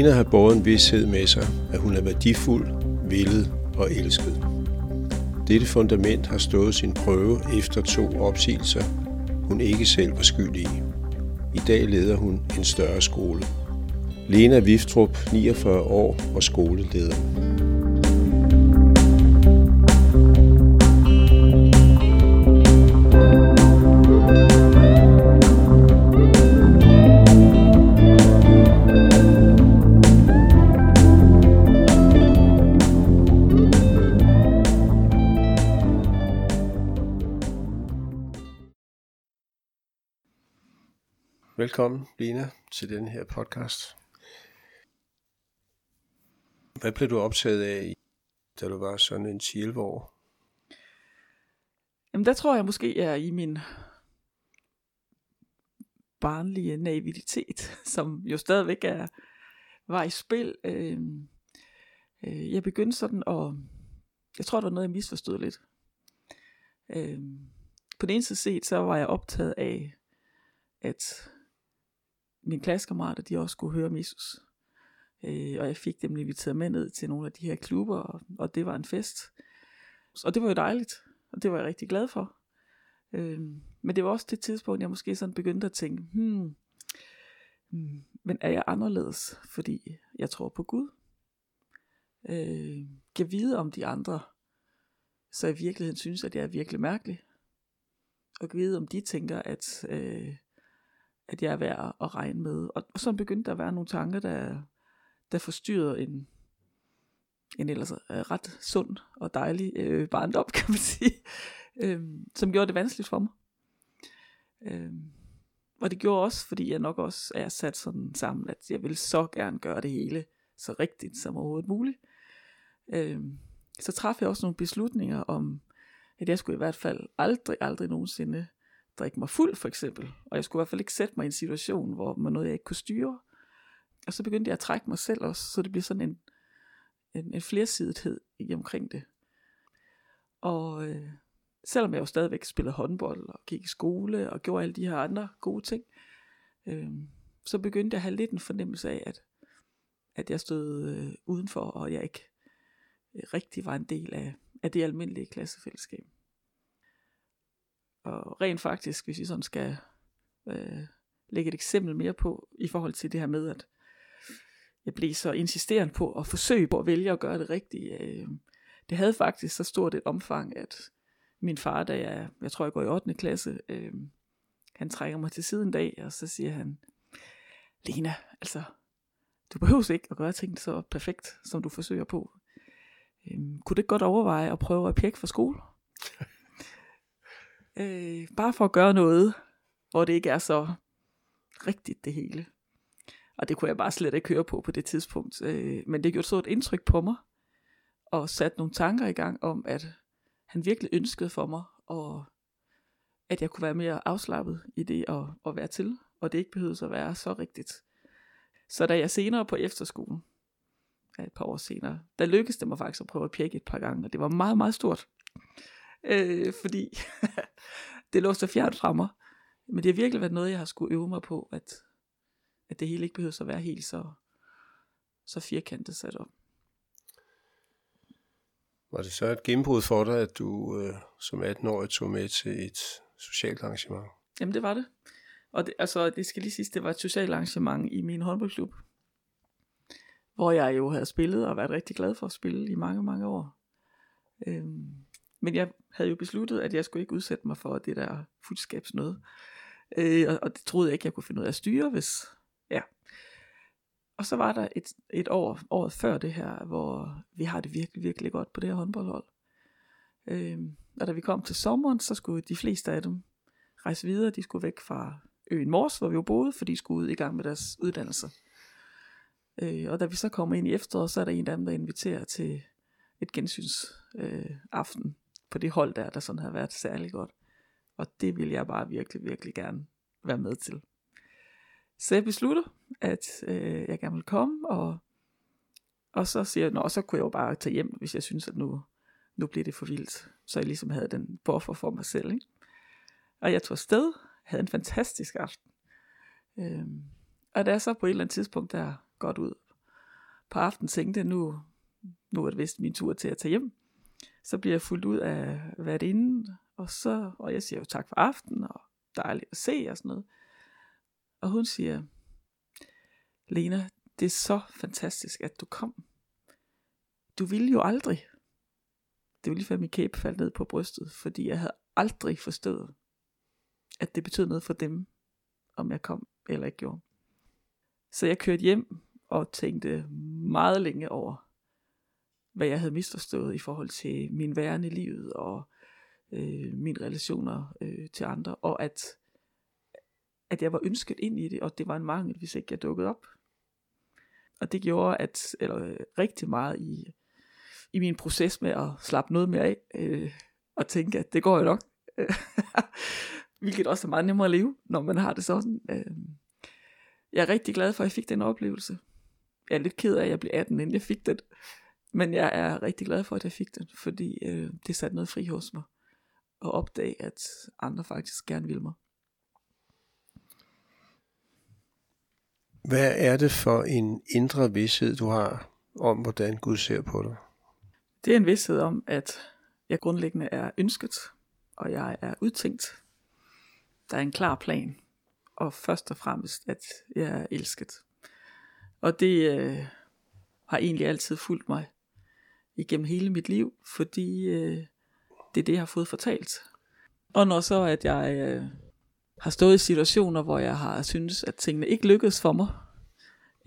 Lena har båret en vidshed med sig, at hun er værdifuld, villet og elsket. Dette fundament har stået sin prøve efter to opsigelser, hun ikke selv var skyldig i. I dag leder hun en større skole. Lena Viftrup, 49 år og skoleleder. Velkommen, Lena, til den her podcast. Hvad blev du optaget af, da du var sådan en 11 år? Jamen der tror jeg måske, jeg er i min barnlige naivitet, som jo stadigvæk er, var i spil. Øh, øh, jeg begyndte sådan at, jeg tror, der var noget, jeg misforstod lidt. Øh, på den ene side set, så var jeg optaget af, at mine klassekammerater, de også skulle høre om Jesus. Øh, og jeg fik dem inviteret med ned til nogle af de her klubber, og, og det var en fest. Og det var jo dejligt, og det var jeg rigtig glad for. Øh, men det var også det tidspunkt, jeg måske sådan begyndte at tænke, hmm, hmm men er jeg anderledes, fordi jeg tror på Gud? Øh, kan vide om de andre, så i virkeligheden synes, at jeg er virkelig mærkelig. Og kan vide om de tænker, at, øh, at jeg er værd at regne med. Og, så begyndte der at være nogle tanker, der, der forstyrrede en, en ellers øh, ret sund og dejlig øh, barndom, kan man sige, øh, som gjorde det vanskeligt for mig. Øh, og det gjorde også, fordi jeg nok også er sat sådan sammen, at jeg vil så gerne gøre det hele så rigtigt som overhovedet muligt. Øh, så træffede jeg også nogle beslutninger om, at jeg skulle i hvert fald aldrig, aldrig nogensinde drikke mig fuld for eksempel. Og jeg skulle i hvert fald ikke sætte mig i en situation, hvor man noget jeg ikke kunne styre. Og så begyndte jeg at trække mig selv også, så det bliver sådan en, en, en flersidighed i omkring det. Og øh, selvom jeg jo stadigvæk spillede håndbold og gik i skole og gjorde alle de her andre gode ting, øh, så begyndte jeg at have lidt en fornemmelse af, at, at jeg stod øh, udenfor, og jeg ikke øh, rigtig var en del af, af det almindelige klassefællesskab. Og rent faktisk, hvis I sådan skal øh, lægge et eksempel mere på, i forhold til det her med, at jeg blev så insisterende på at forsøge på at vælge at gøre det rigtige. Øh, det havde faktisk så stort et omfang, at min far, da jeg, jeg tror jeg går i 8. klasse, øh, han trækker mig til siden en dag, og så siger han, Lena, altså, du behøver ikke at gøre ting så perfekt, som du forsøger på. Øh, kunne det godt overveje at prøve at pjekke for skole? øh, bare for at gøre noget, hvor det ikke er så rigtigt det hele. Og det kunne jeg bare slet ikke høre på på det tidspunkt. Øh, men det gjorde så et indtryk på mig, og satte nogle tanker i gang om, at han virkelig ønskede for mig, og at jeg kunne være mere afslappet i det at, at være til, og det ikke behøvede at være så rigtigt. Så da jeg senere på efterskolen, et par år senere, der lykkedes det mig faktisk at prøve at pjekke et par gange, og det var meget, meget stort. Øh, fordi det lå så fjernt fra mig. Men det har virkelig været noget, jeg har skulle øve mig på, at at det hele ikke behøver at være helt så, så firkantet sat op. Var det så et gennembrud for dig, at du øh, som 18-årig tog med til et socialt arrangement? Jamen det var det. Og det, altså, det skal lige sige, det var et socialt arrangement i min håndboldklub, hvor jeg jo havde spillet og været rigtig glad for at spille i mange, mange år. Øhm, men jeg havde jo besluttet, at jeg skulle ikke udsætte mig for det der fuldskabsnød. Øh, og, og det troede jeg ikke, jeg kunne finde ud af at styre, hvis, Ja. Og så var der et, et år, året før det her, hvor vi har det virkelig, virkelig godt på det her håndboldhold. Øh, og da vi kom til sommeren, så skulle de fleste af dem rejse videre. De skulle væk fra øen Mors, hvor vi jo boede, for de skulle ud i gang med deres uddannelse. Øh, og da vi så kommer ind i efteråret, så er der en af dem, der inviterer til et gensyns øh, aften på det hold der, der sådan har været særlig godt. Og det vil jeg bare virkelig, virkelig gerne være med til. Så jeg beslutter, at øh, jeg gerne vil komme, og, og så siger jeg, nå, så kunne jeg jo bare tage hjem, hvis jeg synes, at nu, nu bliver det for vildt. Så jeg ligesom havde den buffer for mig selv. Ikke? Og jeg tog afsted, havde en fantastisk aften. Øhm, og da jeg så på et eller andet tidspunkt der godt ud på aftenen tænkte, nu, nu er det vist min tur til at tage hjem. Så bliver jeg fuldt ud af været inde, og, så, og jeg siger jo tak for aften, og dejligt at se og sådan noget. Og hun siger, Lena, det er så fantastisk, at du kom. Du ville jo aldrig. Det var lige før min kæbe faldt ned på brystet, fordi jeg havde aldrig forstået, at det betød noget for dem, om jeg kom eller ikke gjorde. Så jeg kørte hjem og tænkte meget længe over, hvad jeg havde misforstået i forhold til min værende i livet og øh, mine relationer øh, til andre, og at, at jeg var ønsket ind i det, og det var en mangel, hvis ikke jeg dukkede op. Og det gjorde, at eller øh, rigtig meget i, i min proces med at slappe noget mere af, øh, og tænke, at det går jo nok. Hvilket også er meget nemmere at leve, når man har det sådan. Øh. Jeg er rigtig glad for, at jeg fik den oplevelse. Jeg er lidt ked af, at jeg blev 18, inden jeg fik den. Men jeg er rigtig glad for, at jeg fik den, fordi øh, det satte noget fri hos mig. Og opdage, at andre faktisk gerne vil mig. Hvad er det for en indre vidshed, du har om, hvordan Gud ser på dig? Det er en vidshed om, at jeg grundlæggende er ønsket, og jeg er udtænkt. Der er en klar plan, og først og fremmest, at jeg er elsket. Og det øh, har egentlig altid fulgt mig igennem hele mit liv, fordi øh, det er det, jeg har fået fortalt. Og når så, at jeg øh, har stået i situationer, hvor jeg har syntes, at tingene ikke lykkedes for mig,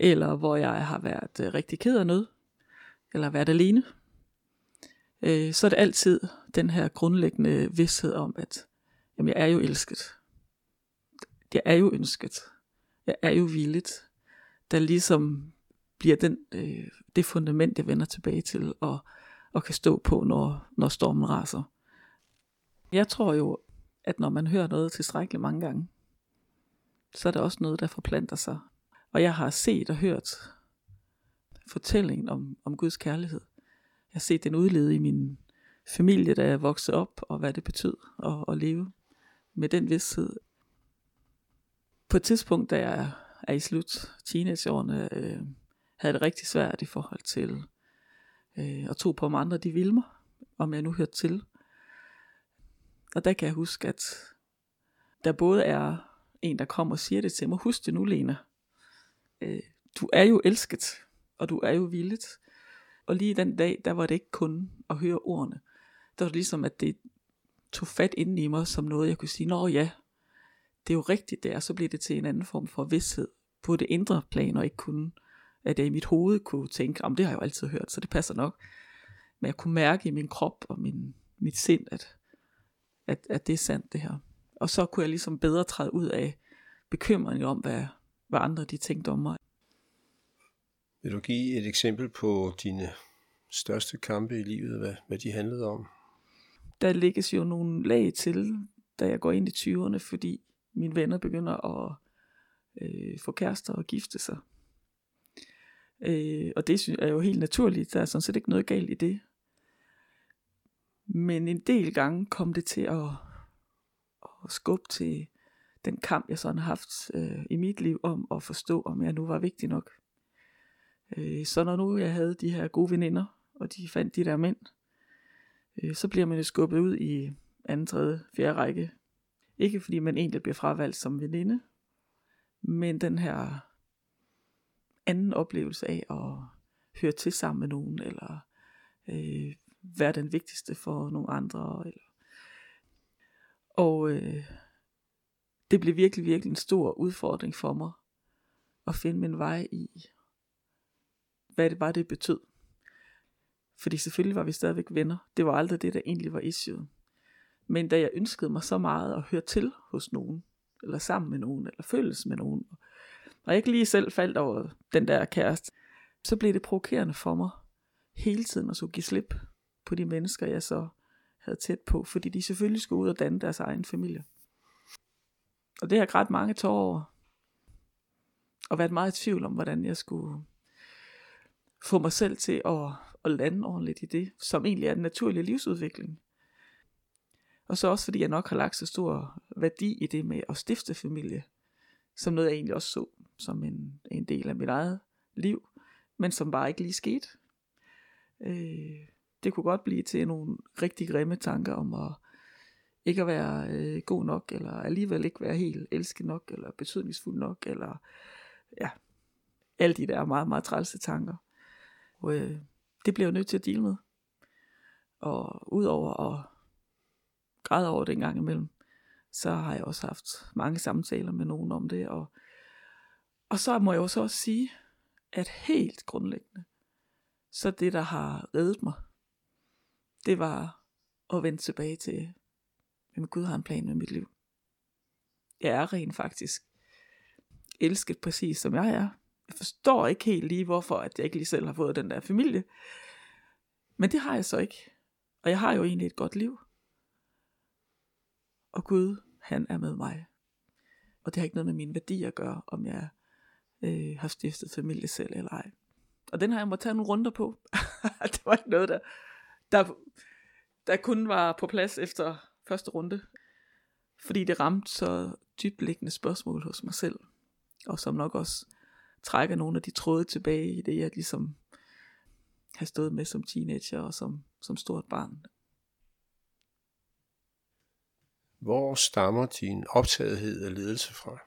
eller hvor jeg har været øh, rigtig ked af noget, eller været alene, øh, så er det altid den her grundlæggende vidshed om, at jamen, jeg er jo elsket. Jeg er jo ønsket. Jeg er jo villigt. Der ligesom bliver den, øh, det fundament, jeg vender tilbage til, og, og kan stå på, når, når stormen raser. Jeg tror jo, at når man hører noget tilstrækkeligt mange gange, så er der også noget, der forplanter sig. Og jeg har set og hørt fortællingen om, om Guds kærlighed. Jeg har set den udlede i min familie, da jeg voksede op, og hvad det betød at, at leve med den vidsthed. På et tidspunkt, da jeg er i slut teenageårene, øh, havde det rigtig svært i forhold til øh, at tro på, om andre de ville mig, om jeg nu hørte til. Og der kan jeg huske, at der både er en, der kommer og siger det til mig, husk det nu, Lena. Øh, du er jo elsket, og du er jo villet. Og lige den dag, der var det ikke kun at høre ordene. Der var det ligesom, at det tog fat inden i mig som noget, jeg kunne sige, nå ja, det er jo rigtigt der, så bliver det til en anden form for vidshed på det indre plan, og ikke kun, at jeg i mit hoved kunne tænke, om det har jeg jo altid hørt, så det passer nok. Men jeg kunne mærke i min krop og min, mit sind, at, at, at det er sandt det her. Og så kunne jeg ligesom bedre træde ud af bekymring om, hvad, hvad andre de tænkte om mig. Vil du give et eksempel på dine største kampe i livet, hvad, hvad de handlede om? Der lægges jo nogle lag til, da jeg går ind i 20'erne, fordi mine venner begynder at øh, få kærester og gifte sig. Øh, og det er jo helt naturligt, der er sådan set ikke noget galt i det. Men en del gange kom det til at, at skubbe til den kamp, jeg sådan har haft øh, i mit liv om at forstå, om jeg nu var vigtig nok. Øh, så når nu jeg havde de her gode veninder, og de fandt de der mænd, øh, så bliver man jo skubbet ud i anden, tredje, fjerde række. Ikke fordi man egentlig bliver fravalgt som veninde, men den her anden oplevelse af at høre til sammen med nogen, eller øh, være den vigtigste for nogle andre. Eller. Og øh, det blev virkelig, virkelig en stor udfordring for mig at finde min vej i, hvad det var, det betød. Fordi selvfølgelig var vi stadigvæk venner. Det var aldrig det, der egentlig var issue. Men da jeg ønskede mig så meget at høre til hos nogen, eller sammen med nogen, eller føles med nogen, og jeg ikke lige selv faldt over den der kæreste, så blev det provokerende for mig hele tiden at skulle give slip på de mennesker, jeg så havde tæt på, fordi de selvfølgelig skulle ud og danne deres egen familie. Og det har grædt mange tårer over, og været meget i tvivl om, hvordan jeg skulle få mig selv til at, at lande ordentligt i det, som egentlig er den naturlige livsudvikling. Og så også fordi jeg nok har lagt så stor værdi i det med at stifte familie, som noget jeg egentlig også så som en, en del af mit eget liv, men som bare ikke lige skete. Øh, det kunne godt blive til nogle rigtig grimme tanker om at ikke at være øh, god nok, eller alligevel ikke være helt elsket nok, eller betydningsfuld nok, eller ja, alle de der meget, meget trælse tanker. Og, øh, det bliver jeg nødt til at dele med. Og udover at græde over det en gang imellem, så har jeg også haft mange samtaler med nogen om det. Og, og så må jeg jo så også sige, at helt grundlæggende, så det, der har reddet mig, det var at vende tilbage til, at Gud har en plan med mit liv. Jeg er rent faktisk elsket præcis som jeg er. Jeg forstår ikke helt lige, hvorfor at jeg ikke lige selv har fået den der familie. Men det har jeg så ikke. Og jeg har jo egentlig et godt liv. Og Gud, han er med mig. Og det har ikke noget med mine værdier at gøre, om jeg øh, har stiftet familie selv eller ej. Og den har jeg må tage nogle runder på. det var ikke noget, der, der, der kun var på plads efter første runde. Fordi det ramte så dybliggende spørgsmål hos mig selv. Og som nok også trækker nogle af de tråde tilbage i det, jeg ligesom har stået med som teenager og som, som stort barn. Hvor stammer din optagethed af ledelse fra?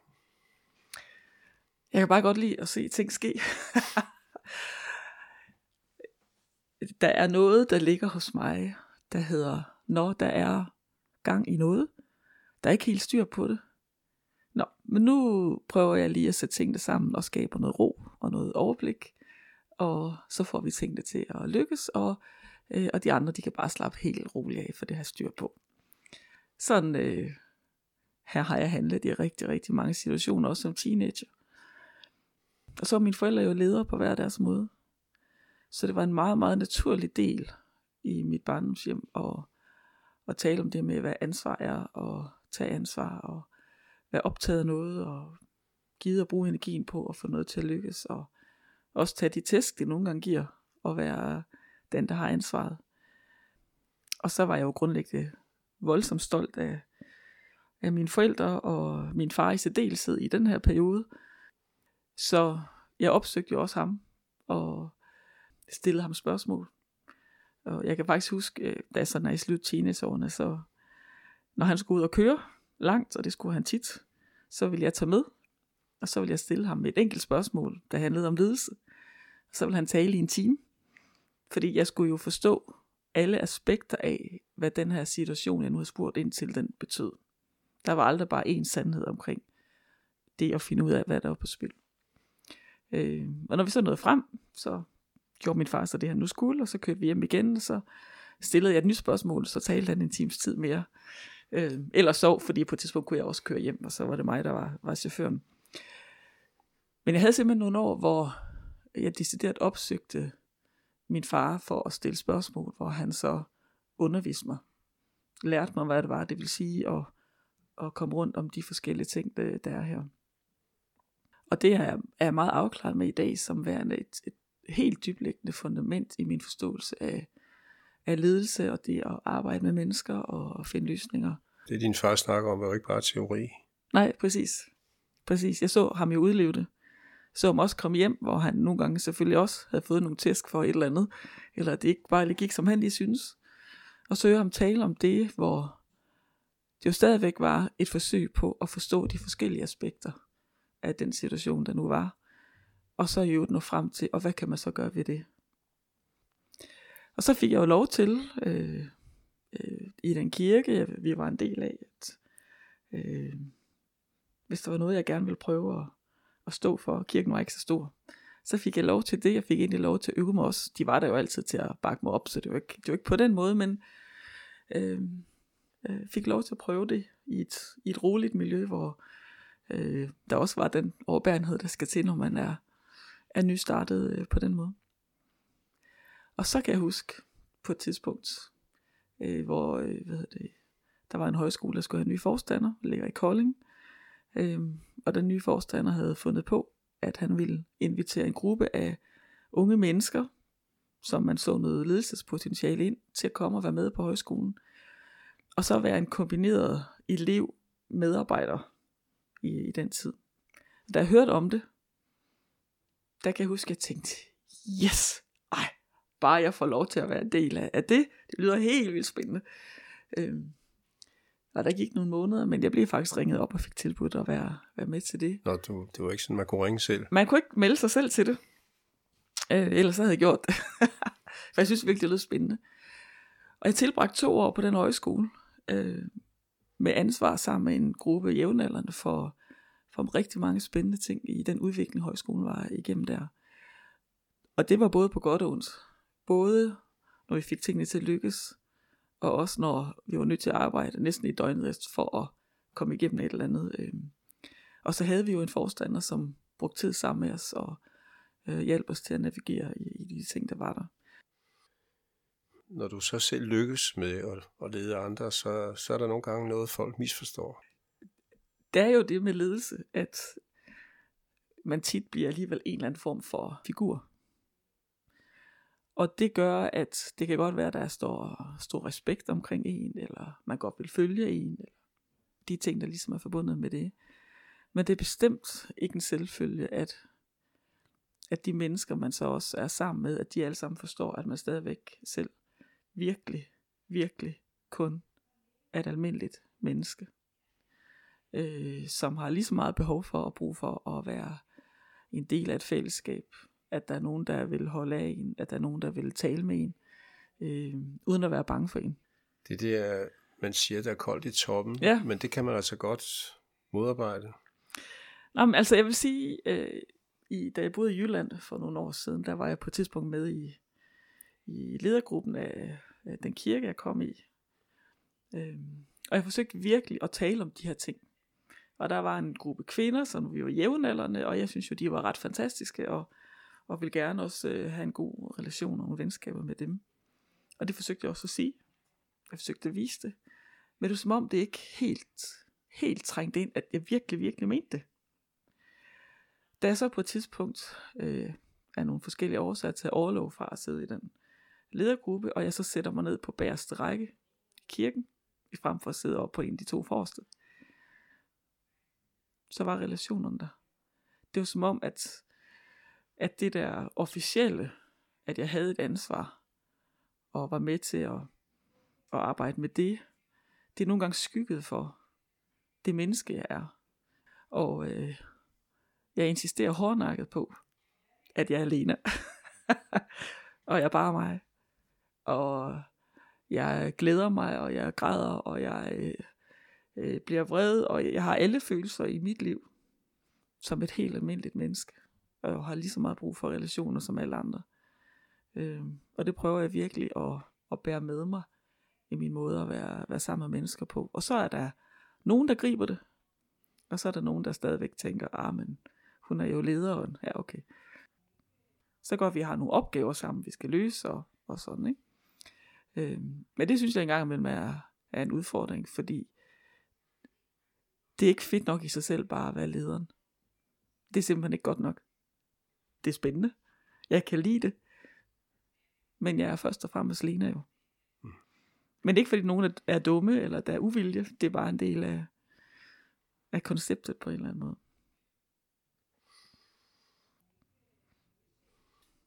Jeg kan bare godt lide at se ting ske. der er noget, der ligger hos mig, der hedder, når der er gang i noget, der er ikke helt styr på det. Nå, men nu prøver jeg lige at sætte tingene sammen og skabe noget ro og noget overblik. Og så får vi tingene til at lykkes, og, øh, og de andre de kan bare slappe helt roligt af, for det har styr på. Sådan, øh, her har jeg handlet i rigtig, rigtig mange situationer, også som teenager. Og så var mine forældre jo ledere på hver deres måde. Så det var en meget, meget naturlig del i mit barndomshjem at, at tale om det med, hvad ansvar er, og tage ansvar, og være optaget af noget, og give og bruge energien på at få noget til at lykkes, og også tage de tæsk, det nogle gange giver, og være den, der har ansvaret. Og så var jeg jo grundlæggende voldsomt stolt af, af mine forældre og min far i særdeleshed i den her periode. Så jeg opsøgte jo også ham og stillede ham spørgsmål. Og jeg kan faktisk huske, øh, da jeg sådan er i slut teenageårene, så når han skulle ud og køre langt, og det skulle han tit, så ville jeg tage med, og så ville jeg stille ham et enkelt spørgsmål, der handlede om ledelse. Så ville han tale i en time, fordi jeg skulle jo forstå alle aspekter af, hvad den her situation, jeg nu har spurgt ind til, den betød. Der var aldrig bare én sandhed omkring det at finde ud af, hvad der var på spil. Øh, og når vi så nåede frem, så gjorde min far så det, han nu skulle, og så kørte vi hjem igen, og så stillede jeg et nyt spørgsmål, så talte han en times tid mere. Øh, eller sov, fordi på et tidspunkt kunne jeg også køre hjem, og så var det mig, der var, var chaufføren. Men jeg havde simpelthen nogle år, hvor jeg decideret opsøgte min far for at stille spørgsmål, hvor han så underviste mig. Lærte mig, hvad det var, det vil sige at, at komme rundt om de forskellige ting, der er her. Og det er, jeg meget afklaret med i dag, som værende et, et helt dyblæggende fundament i min forståelse af, af ledelse og det at arbejde med mennesker og finde løsninger. Det din far snakker om, var jo ikke bare teori. Nej, præcis. Præcis. Jeg så ham jo udleve det. Så også kom hjem, hvor han nogle gange selvfølgelig også havde fået nogle tæsk for et eller andet, eller det ikke bare gik, som han lige synes. Og så hører ham tale om det, hvor det jo stadigvæk var et forsøg på at forstå de forskellige aspekter af den situation, der nu var. Og så i øvrigt nå frem til, og hvad kan man så gøre ved det? Og så fik jeg jo lov til, øh, øh, i den kirke, vi var en del af, at øh, hvis der var noget, jeg gerne ville prøve at, at stå for, kirken var ikke så stor, så fik jeg lov til det. Jeg fik egentlig lov til at øve mig også. De var der jo altid til at bakke mig op, så det var ikke, det var ikke på den måde, men øh, øh, fik lov til at prøve det i et, i et roligt miljø, hvor øh, der også var den overbærenhed, der skal til, når man er, er nystartet øh, på den måde. Og så kan jeg huske på et tidspunkt, øh, hvor øh, hvad det, der var en højskole, der skulle have en ny forstander, ligger i Kolding. Øh, og den nye forstander havde fundet på, at han ville invitere en gruppe af unge mennesker, som man så noget ledelsespotentiale ind, til at komme og være med på højskolen. Og så være en kombineret elev medarbejder i, i den tid. Da jeg hørte om det, der kan jeg huske, at jeg tænkte, yes, ej, bare jeg får lov til at være en del af, af det. Det lyder helt vildt spændende. Øhm, og der gik nogle måneder, men jeg blev faktisk ringet op og fik tilbudt at være, være med til det. Nå, du, det var ikke sådan, man kunne ringe selv. Man kunne ikke melde sig selv til det. Øh, ellers så havde jeg gjort det. For jeg synes virkelig, det lød spændende. Og jeg tilbragte to år på den højskole, øh, med ansvar sammen med en gruppe jævnaldrende for, for rigtig mange spændende ting i den udvikling, højskolen var igennem der. Og det var både på godt og ondt. Både når vi fik tingene til at lykkes, og også når vi var nødt til at arbejde næsten i døgnet for at komme igennem et eller andet. Øh. Og så havde vi jo en forstander, som brugte tid sammen med os og øh, hjalp os til at navigere i, i de ting, der var der. Når du så selv lykkes med at, at lede andre, så, så er der nogle gange noget, folk misforstår. Det er jo det med ledelse, at man tit bliver alligevel en eller anden form for figur. Og det gør, at det kan godt være, at der står stor respekt omkring en, eller man godt vil følge en, eller de ting, der ligesom er forbundet med det. Men det er bestemt ikke en selvfølge, at, at de mennesker, man så også er sammen med, at de alle sammen forstår, at man stadigvæk selv virkelig, virkelig kun er et almindeligt menneske, øh, som har lige så meget behov for at bruge for at være en del af et fællesskab, at der er nogen, der vil holde af en, at der er nogen, der vil tale med en, øh, uden at være bange for en. Det er det, man siger, der er koldt i toppen, Ja. men det kan man altså godt modarbejde. Nå, men altså jeg vil sige, øh, i, da jeg boede i Jylland for nogle år siden, der var jeg på et tidspunkt med i, i ledergruppen af, af den kirke, jeg kom i. Øhm, og jeg forsøgte virkelig at tale om de her ting. Og der var en gruppe kvinder, som vi var jævnaldrende, og jeg synes jo, de var ret fantastiske, og, og ville gerne også øh, have en god relation og nogle venskaber med dem. Og det forsøgte jeg også at sige. Jeg forsøgte at vise det. Men det var som om, det ikke helt, helt trængte ind, at jeg virkelig, virkelig mente det. Da jeg så på et tidspunkt øh, af nogle forskellige årsager til overlov fra at sidde i den ledergruppe, og jeg så sætter mig ned på bagerste række i kirken, i frem for at sidde op på en af de to forreste, så var relationerne der. Det var som om, at, at det der officielle, at jeg havde et ansvar, og var med til at, at arbejde med det, det er nogle gange skygget for det menneske, jeg er. Og øh, jeg insisterer hårdnakket på, at jeg er alene. og jeg er bare mig. Og jeg glæder mig, og jeg græder, og jeg øh, øh, bliver vred, og jeg har alle følelser i mit liv, som et helt almindeligt menneske. Og har lige så meget brug for relationer som alle andre. Øh, og det prøver jeg virkelig at, at bære med mig i min måde at være, være sammen med mennesker på. Og så er der nogen, der griber det, og så er der nogen, der stadigvæk tænker, ah, men hun er jo lederen. Ja, okay. Så godt, vi har nogle opgaver sammen, vi skal løse, og, og sådan, ikke? Øh, men det synes jeg engang imellem er, er en udfordring, fordi det er ikke fedt nok i sig selv bare at være lederen. Det er simpelthen ikke godt nok. Det er spændende. Jeg kan lide det. Men jeg er først og fremmest Lena jo. Men det er ikke fordi nogen er- er dumme, eller der er uvilje. Det er bare en del af, af konceptet på en eller anden måde.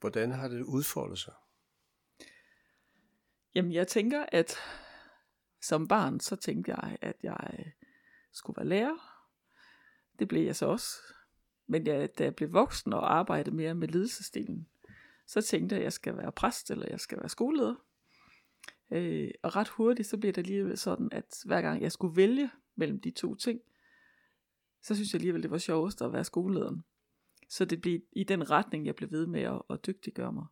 Hvordan har det udfoldet sig? Jamen, jeg tænker, at som barn, så tænkte jeg, at jeg skulle være lærer. Det blev jeg så også. Men jeg, da jeg blev voksen og arbejdede mere med ledelsesdelen, så tænkte jeg, at jeg skal være præst, eller jeg skal være skoleleder. Øh, og ret hurtigt, så blev det alligevel sådan, at hver gang jeg skulle vælge mellem de to ting, så synes jeg alligevel, det var sjovest at være skolelederen. Så det blev i den retning, jeg blev ved med at, at dygtiggøre mig.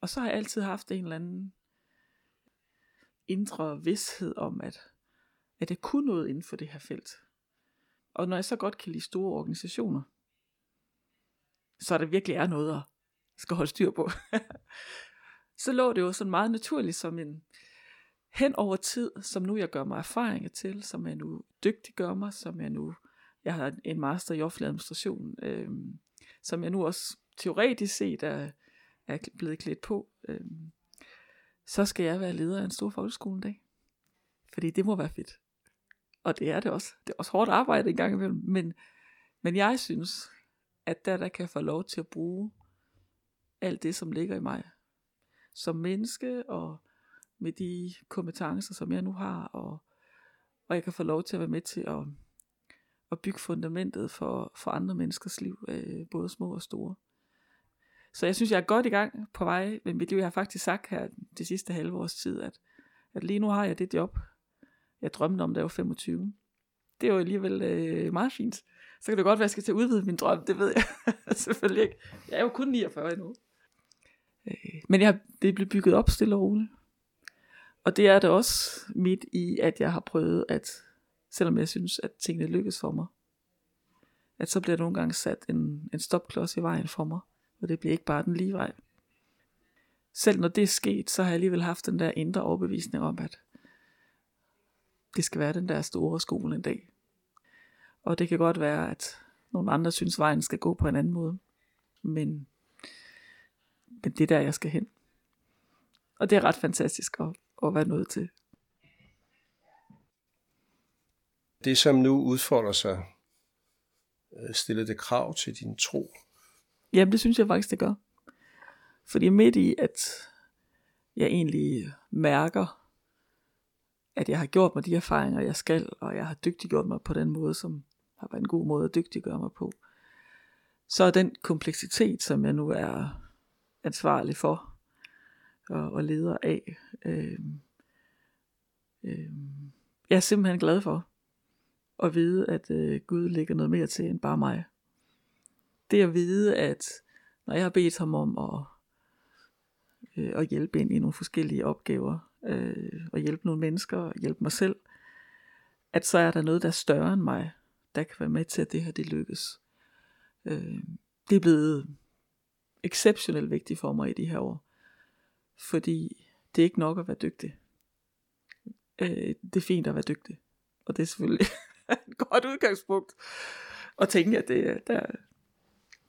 Og så har jeg altid haft en eller anden indre vidshed om, at, at jeg kunne noget inden for det her felt. Og når jeg så godt kan lide store organisationer, så er der virkelig er noget at skal holde styr på. så lå det jo sådan meget naturligt som en hen over tid, som nu jeg gør mig erfaringer til, som jeg nu dygtiggør mig, som jeg nu, jeg har en master i offentlig administration, øh, som jeg nu også teoretisk set er, er blevet klædt på. Øh, så skal jeg være leder af en stor folkeskole en dag. Fordi det må være fedt. Og det er det også. Det er også hårdt arbejde en gang imellem. Men, men jeg synes, at der, der kan få lov til at bruge alt det, som ligger i mig. Som menneske og med de kompetencer, som jeg nu har, og, og jeg kan få lov til at være med til at, at bygge fundamentet for, for andre menneskers liv, øh, både små og store. Så jeg synes, jeg er godt i gang på vej med mit liv. Jeg har faktisk sagt her det sidste halve års tid, at, at lige nu har jeg det job, jeg drømte om, da jeg var 25. Det er jo alligevel øh, meget fint. Så kan det godt være, at jeg skal til at udvide min drøm, det ved jeg selvfølgelig ikke. Jeg er jo kun 49 endnu. Øh, men jeg, det blev bygget op stille og roligt. Og det er det også midt i, at jeg har prøvet at, selvom jeg synes, at tingene lykkes for mig, at så bliver der nogle gange sat en, en stopklods i vejen for mig, og det bliver ikke bare den lige vej. Selv når det er sket, så har jeg alligevel haft den der indre overbevisning om, at det skal være den der store skole en dag. Og det kan godt være, at nogle andre synes, vejen skal gå på en anden måde. Men, men det er der, jeg skal hen. Og det er ret fantastisk at, at være nødt til. Det, som nu udfolder sig, øh, stiller det krav til din tro? Jamen, det synes jeg faktisk, det gør. Fordi midt i, at jeg egentlig mærker, at jeg har gjort mig de erfaringer, jeg skal, og jeg har dygtiggjort mig på den måde, som har været en god måde at dygtiggøre mig på, så er den kompleksitet, som jeg nu er ansvarlig for og, og leder af, øh, øh, jeg er simpelthen glad for at vide, at øh, Gud ligger noget mere til end bare mig. Det at vide, at når jeg har bedt ham om at, øh, at hjælpe ind i nogle forskellige opgaver, øh, og hjælpe nogle mennesker, og hjælpe mig selv, at så er der noget, der er større end mig, der kan være med til, at det her det lykkes. Øh, det er blevet exceptionelt vigtigt for mig i de her år, fordi det er ikke nok at være dygtig. Øh, det er fint at være dygtig, og det er selvfølgelig et godt udgangspunkt at tænke, at det, der,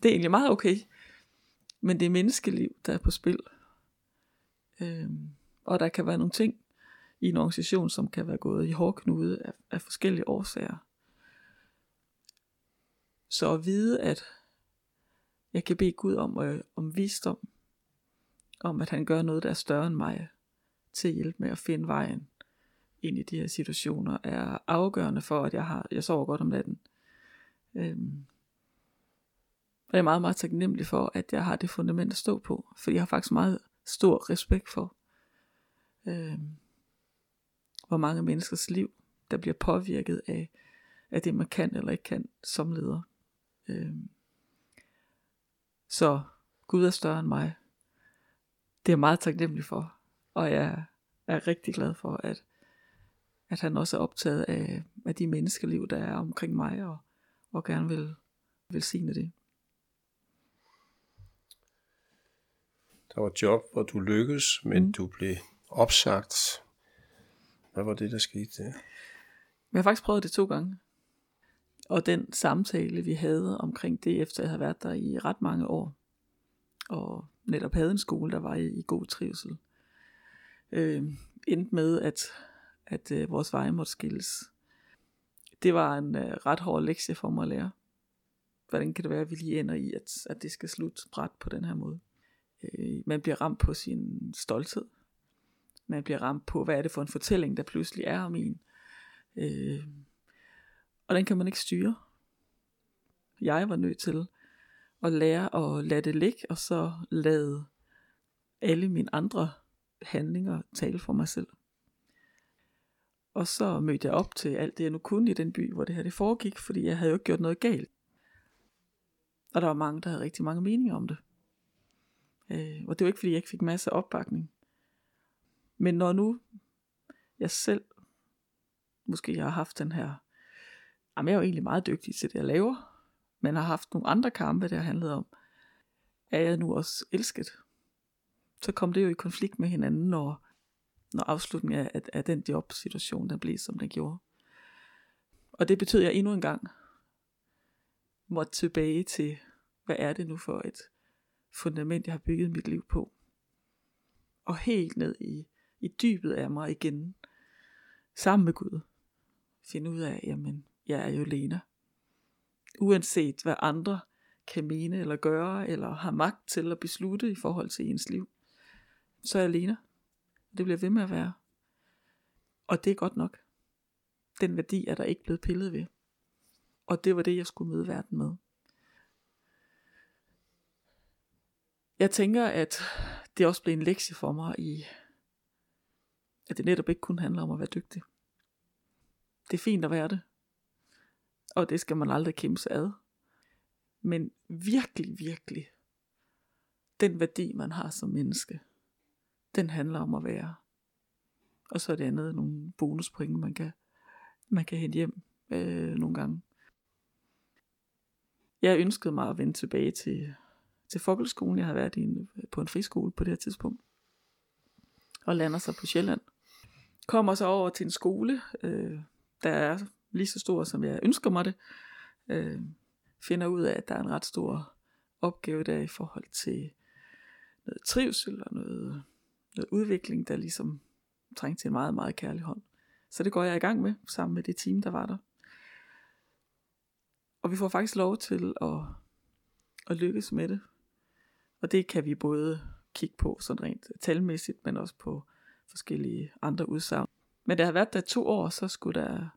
det er egentlig meget okay, men det er menneskeliv, der er på spil. Øh, og der kan være nogle ting i en organisation, som kan være gået i hårdknude af, af forskellige årsager. Så at vide, at jeg kan bede Gud om, øh, om visdom, om at han gør noget, der er større end mig, til at hjælpe med at finde vejen ind i de her situationer, er afgørende for, at jeg, har, jeg sover godt om natten. Øhm, og jeg er meget, meget taknemmelig for, at jeg har det fundament at stå på, for jeg har faktisk meget stor respekt for, øh, hvor mange menneskers liv, der bliver påvirket af, af det, man kan eller ikke kan som leder. Øh, så Gud er større end mig. Det er jeg meget taknemmelig for, og jeg er rigtig glad for, at, at han også er optaget af, af de menneskeliv, der er omkring mig, og, og gerne vil velsigne det. Der var job, hvor du lykkedes, men mm. du blev opsagt. Hvad var det, der skete der? Jeg har faktisk prøvet det to gange. Og den samtale, vi havde omkring det, efter jeg havde været der i ret mange år, og netop havde en skole, der var i, i god trivsel, øh, endte med, at, at øh, vores veje måtte skilles. Det var en øh, ret hård lektie for mig at lære. Hvordan kan det være, at vi lige ender i, at, at det skal slutte bræt på den her måde? Øh, man bliver ramt på sin stolthed. Man bliver ramt på, hvad er det for en fortælling, der pludselig er om en. Øh, og den kan man ikke styre. Jeg var nødt til at lære at lade det ligge, og så lade alle mine andre handlinger tale for mig selv. Og så mødte jeg op til alt det, jeg nu kunne i den by, hvor det her det foregik, fordi jeg havde jo ikke gjort noget galt. Og der var mange, der havde rigtig mange meninger om det. Øh, og det var ikke, fordi jeg ikke fik masser af opbakning. Men når nu jeg selv måske jeg har haft den her, jamen jeg er jo egentlig meget dygtig til det, jeg laver, men har haft nogle andre kampe, der handlede om, er jeg nu også elsket? Så kom det jo i konflikt med hinanden, når, når afslutningen af, af den jobsituation, den blev, som den gjorde. Og det betød, at jeg endnu en gang måtte tilbage til, hvad er det nu for et fundament, jeg har bygget mit liv på. Og helt ned i, i dybet af mig igen, sammen med Gud, finde ud af, jamen, jeg er jo Lena. Uanset hvad andre kan mene eller gøre, eller har magt til at beslutte i forhold til ens liv, så er jeg alene. Det bliver ved med at være. Og det er godt nok. Den værdi er der ikke blevet pillet ved. Og det var det, jeg skulle møde verden med. Jeg tænker, at det også blev en lektie for mig i, at det netop ikke kun handler om at være dygtig. Det er fint at være det. Og det skal man aldrig kæmpe sig ad. Men virkelig, virkelig, den værdi, man har som menneske, den handler om at være. Og så er det andet nogle bonuspoint, man kan, man kan hente hjem øh, nogle gange. Jeg ønskede mig at vende tilbage til, til folkeskolen. Jeg havde været i en, på en friskole på det her tidspunkt. Og lander sig på Sjælland. Kommer så over til en skole, øh, der er lige så stor, som jeg ønsker mig det. Øh, finder ud af, at der er en ret stor opgave der i forhold til noget trivsel og noget, noget udvikling, der ligesom trængte til en meget, meget kærlig hånd. Så det går jeg i gang med, sammen med det team, der var der. Og vi får faktisk lov til at, at lykkes med det. Og det kan vi både kigge på sådan rent talmæssigt, men også på forskellige andre udsagn. Men det har været der to år, så skulle der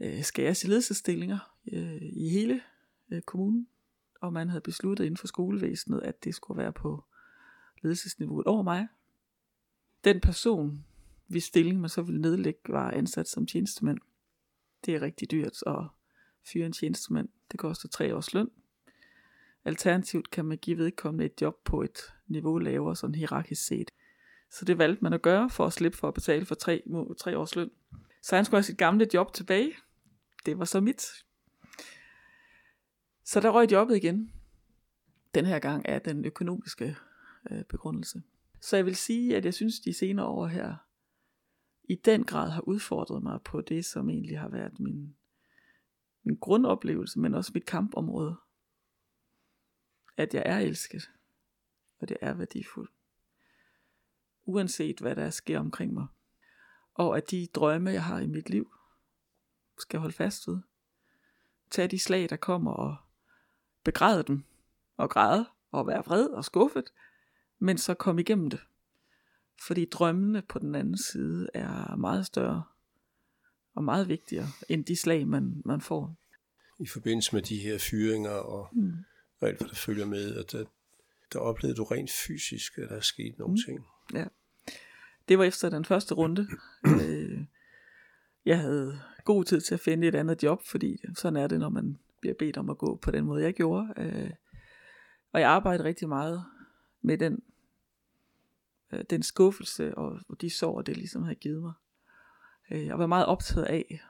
øh, skæres i ledelsesstillinger øh, i hele øh, kommunen. Og man havde besluttet inden for skolevæsenet, at det skulle være på ledelsesniveauet over mig. Den person, hvis stilling man så ville nedlægge, var ansat som tjenestemand. Det er rigtig dyrt at fyre en tjenestemand. Det koster tre års løn. Alternativt kan man give vedkommende et job på et niveau lavere, sådan hierarkisk set. Så det valgte man at gøre for at slippe for at betale for tre, tre års løn. Så han skulle have sit gamle job tilbage. Det var så mit. Så der røg jobbet igen. Den her gang er den økonomiske øh, begrundelse. Så jeg vil sige, at jeg synes, de senere år her i den grad har udfordret mig på det, som egentlig har været min, min grundoplevelse, men også mit kampområde. At jeg er elsket, og det er værdifuldt. Uanset hvad der sker omkring mig. Og at de drømme, jeg har i mit liv, skal holde fast ved. Tag de slag, der kommer, og begræde dem, og græde, og være vred og skuffet, men så kom igennem det. Fordi drømmene på den anden side er meget større og meget vigtigere end de slag, man, man får. I forbindelse med de her fyringer og, mm. og alt, hvad der følger med, at der, der oplevede du rent fysisk, at der er sket nogle mm. ting. Ja. Det var efter den første runde. øh, jeg havde god tid til at finde et andet job, fordi sådan er det, når man bliver bedt om at gå på den måde, jeg gjorde. Øh, og jeg arbejdede rigtig meget med den, øh, den skuffelse og, og de sår, det ligesom havde givet mig. Øh, jeg var meget optaget af,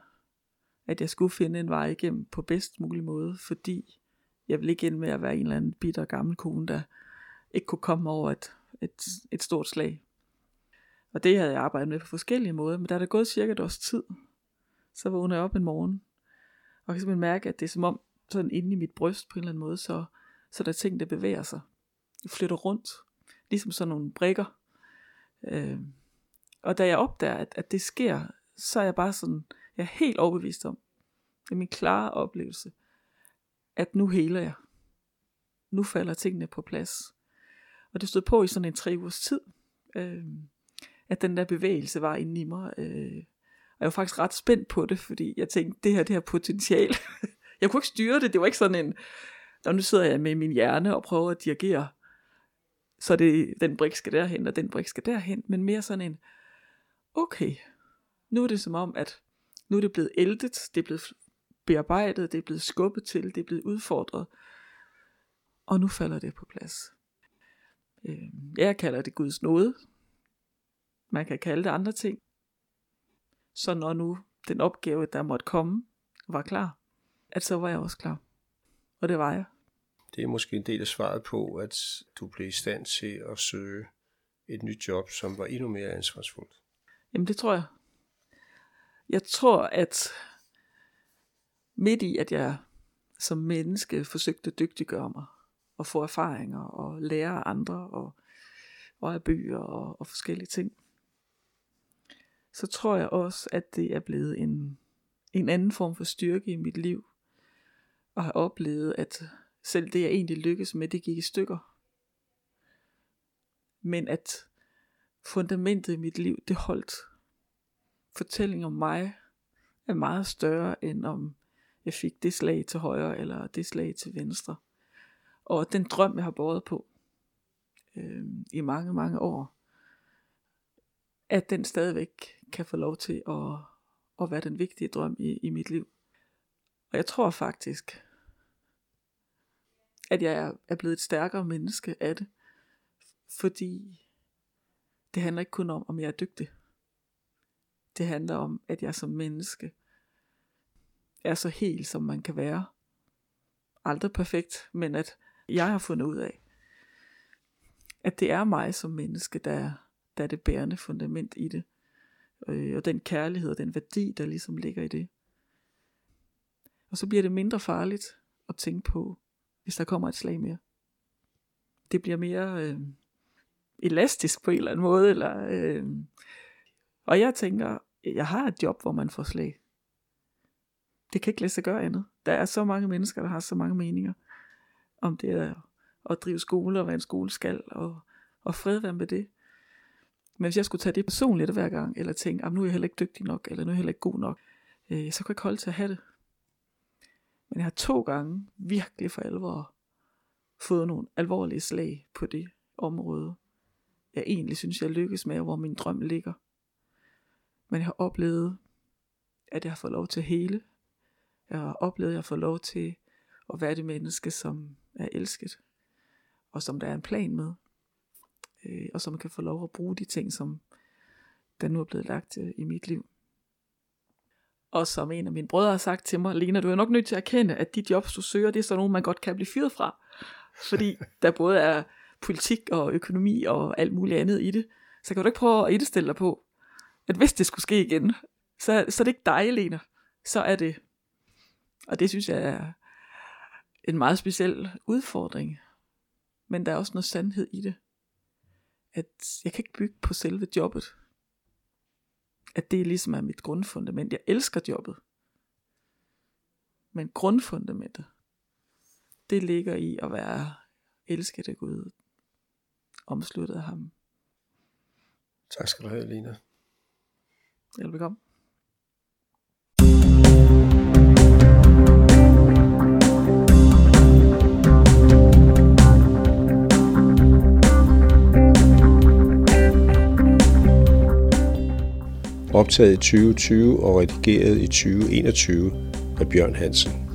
at jeg skulle finde en vej igennem på bedst mulig måde, fordi jeg ville ikke ind med at være en eller anden bitter gammel kone, der ikke kunne komme over at et, et stort slag. Og det havde jeg arbejdet med på forskellige måder, men da der gået cirka et års tid, så vågnede jeg op en morgen, og kan simpelthen mærke, at det er som om, sådan inde i mit bryst på en eller anden måde, så, så der er ting, der bevæger sig. De flytter rundt, ligesom sådan nogle brikker. Øh, og da jeg opdager, at, at det sker, så er jeg bare sådan, jeg er helt overbevist om, det er min klare oplevelse, at nu heler jeg. Nu falder tingene på plads. Og det stod på i sådan en tre ugers tid, øh, at den der bevægelse var inde i mig. Øh, og jeg var faktisk ret spændt på det, fordi jeg tænkte, det her, det her potentiale. jeg kunne ikke styre det, det var ikke sådan en, og nu sidder jeg med min hjerne og prøver at dirigere, så det, den brik skal derhen, og den brik skal derhen, men mere sådan en, okay, nu er det som om, at nu er det blevet ældet, det er blevet bearbejdet, det er blevet skubbet til, det er blevet udfordret, og nu falder det på plads. Øh, jeg kalder det Guds nåde. Man kan kalde det andre ting. Så når nu den opgave, der måtte komme, var klar, at så var jeg også klar. Og det var jeg. Det er måske en del af svaret på, at du blev i stand til at søge et nyt job, som var endnu mere ansvarsfuldt. Jamen det tror jeg. Jeg tror, at midt i, at jeg som menneske forsøgte at dygtiggøre mig, og få erfaringer, og lære af andre, og, og af bøger, og, og forskellige ting, så tror jeg også, at det er blevet en, en anden form for styrke i mit liv, og har oplevet, at selv det jeg egentlig lykkedes med, det gik i stykker. Men at fundamentet i mit liv, det holdt. Fortællingen om mig er meget større, end om jeg fik det slag til højre, eller det slag til venstre. Og den drøm, jeg har båret på øh, i mange, mange år, at den stadigvæk kan få lov til at, at være den vigtige drøm i, i mit liv. Og jeg tror faktisk, at jeg er blevet et stærkere menneske af det, fordi det handler ikke kun om, om jeg er dygtig. Det handler om, at jeg som menneske er så helt, som man kan være. Aldrig perfekt, men at jeg har fundet ud af, at det er mig som menneske, der, der er det bærende fundament i det. Øh, og den kærlighed og den værdi, der ligesom ligger i det. Og så bliver det mindre farligt at tænke på, hvis der kommer et slag mere. Det bliver mere øh, elastisk på en eller anden måde. Eller, øh, og jeg tænker, jeg har et job, hvor man får slag. Det kan ikke lade sig gøre andet. Der er så mange mennesker, der har så mange meninger. Om det er at drive skole og hvad en skole skal, og, og fred være med det. Men hvis jeg skulle tage det personligt hver gang, eller tænke, ah, nu er jeg heller ikke dygtig nok, eller nu er jeg heller ikke god nok, øh, så kunne jeg ikke holde til at have det. Men jeg har to gange virkelig for alvor fået nogle alvorlige slag på det område. Jeg egentlig synes, jeg lykkes med, hvor min drøm ligger. Men jeg har oplevet, at jeg har fået lov til at hele. Jeg har oplevet, at jeg har fået lov til at være det menneske, som er elsket. Og som der er en plan med. Øh, og som kan få lov at bruge de ting, som der nu er blevet lagt øh, i mit liv. Og som en af mine brødre har sagt til mig, Lena, du er nok nødt til at erkende, at de jobs, du søger, det er sådan nogle, man godt kan blive fyret fra. Fordi der både er politik og økonomi og alt muligt andet i det. Så kan du ikke prøve at indstille dig på, at hvis det skulle ske igen, så, så er det ikke dig, Lena. Så er det, og det synes jeg er en meget speciel udfordring. Men der er også noget sandhed i det. At jeg kan ikke bygge på selve jobbet at det ligesom er mit grundfundament. Jeg elsker jobbet. Men grundfundamentet, det ligger i at være elsket af Gud, omsluttet af ham. Tak skal du have, Lina. Velbekomme. Optaget i 2020 og redigeret i 2021 af Bjørn Hansen.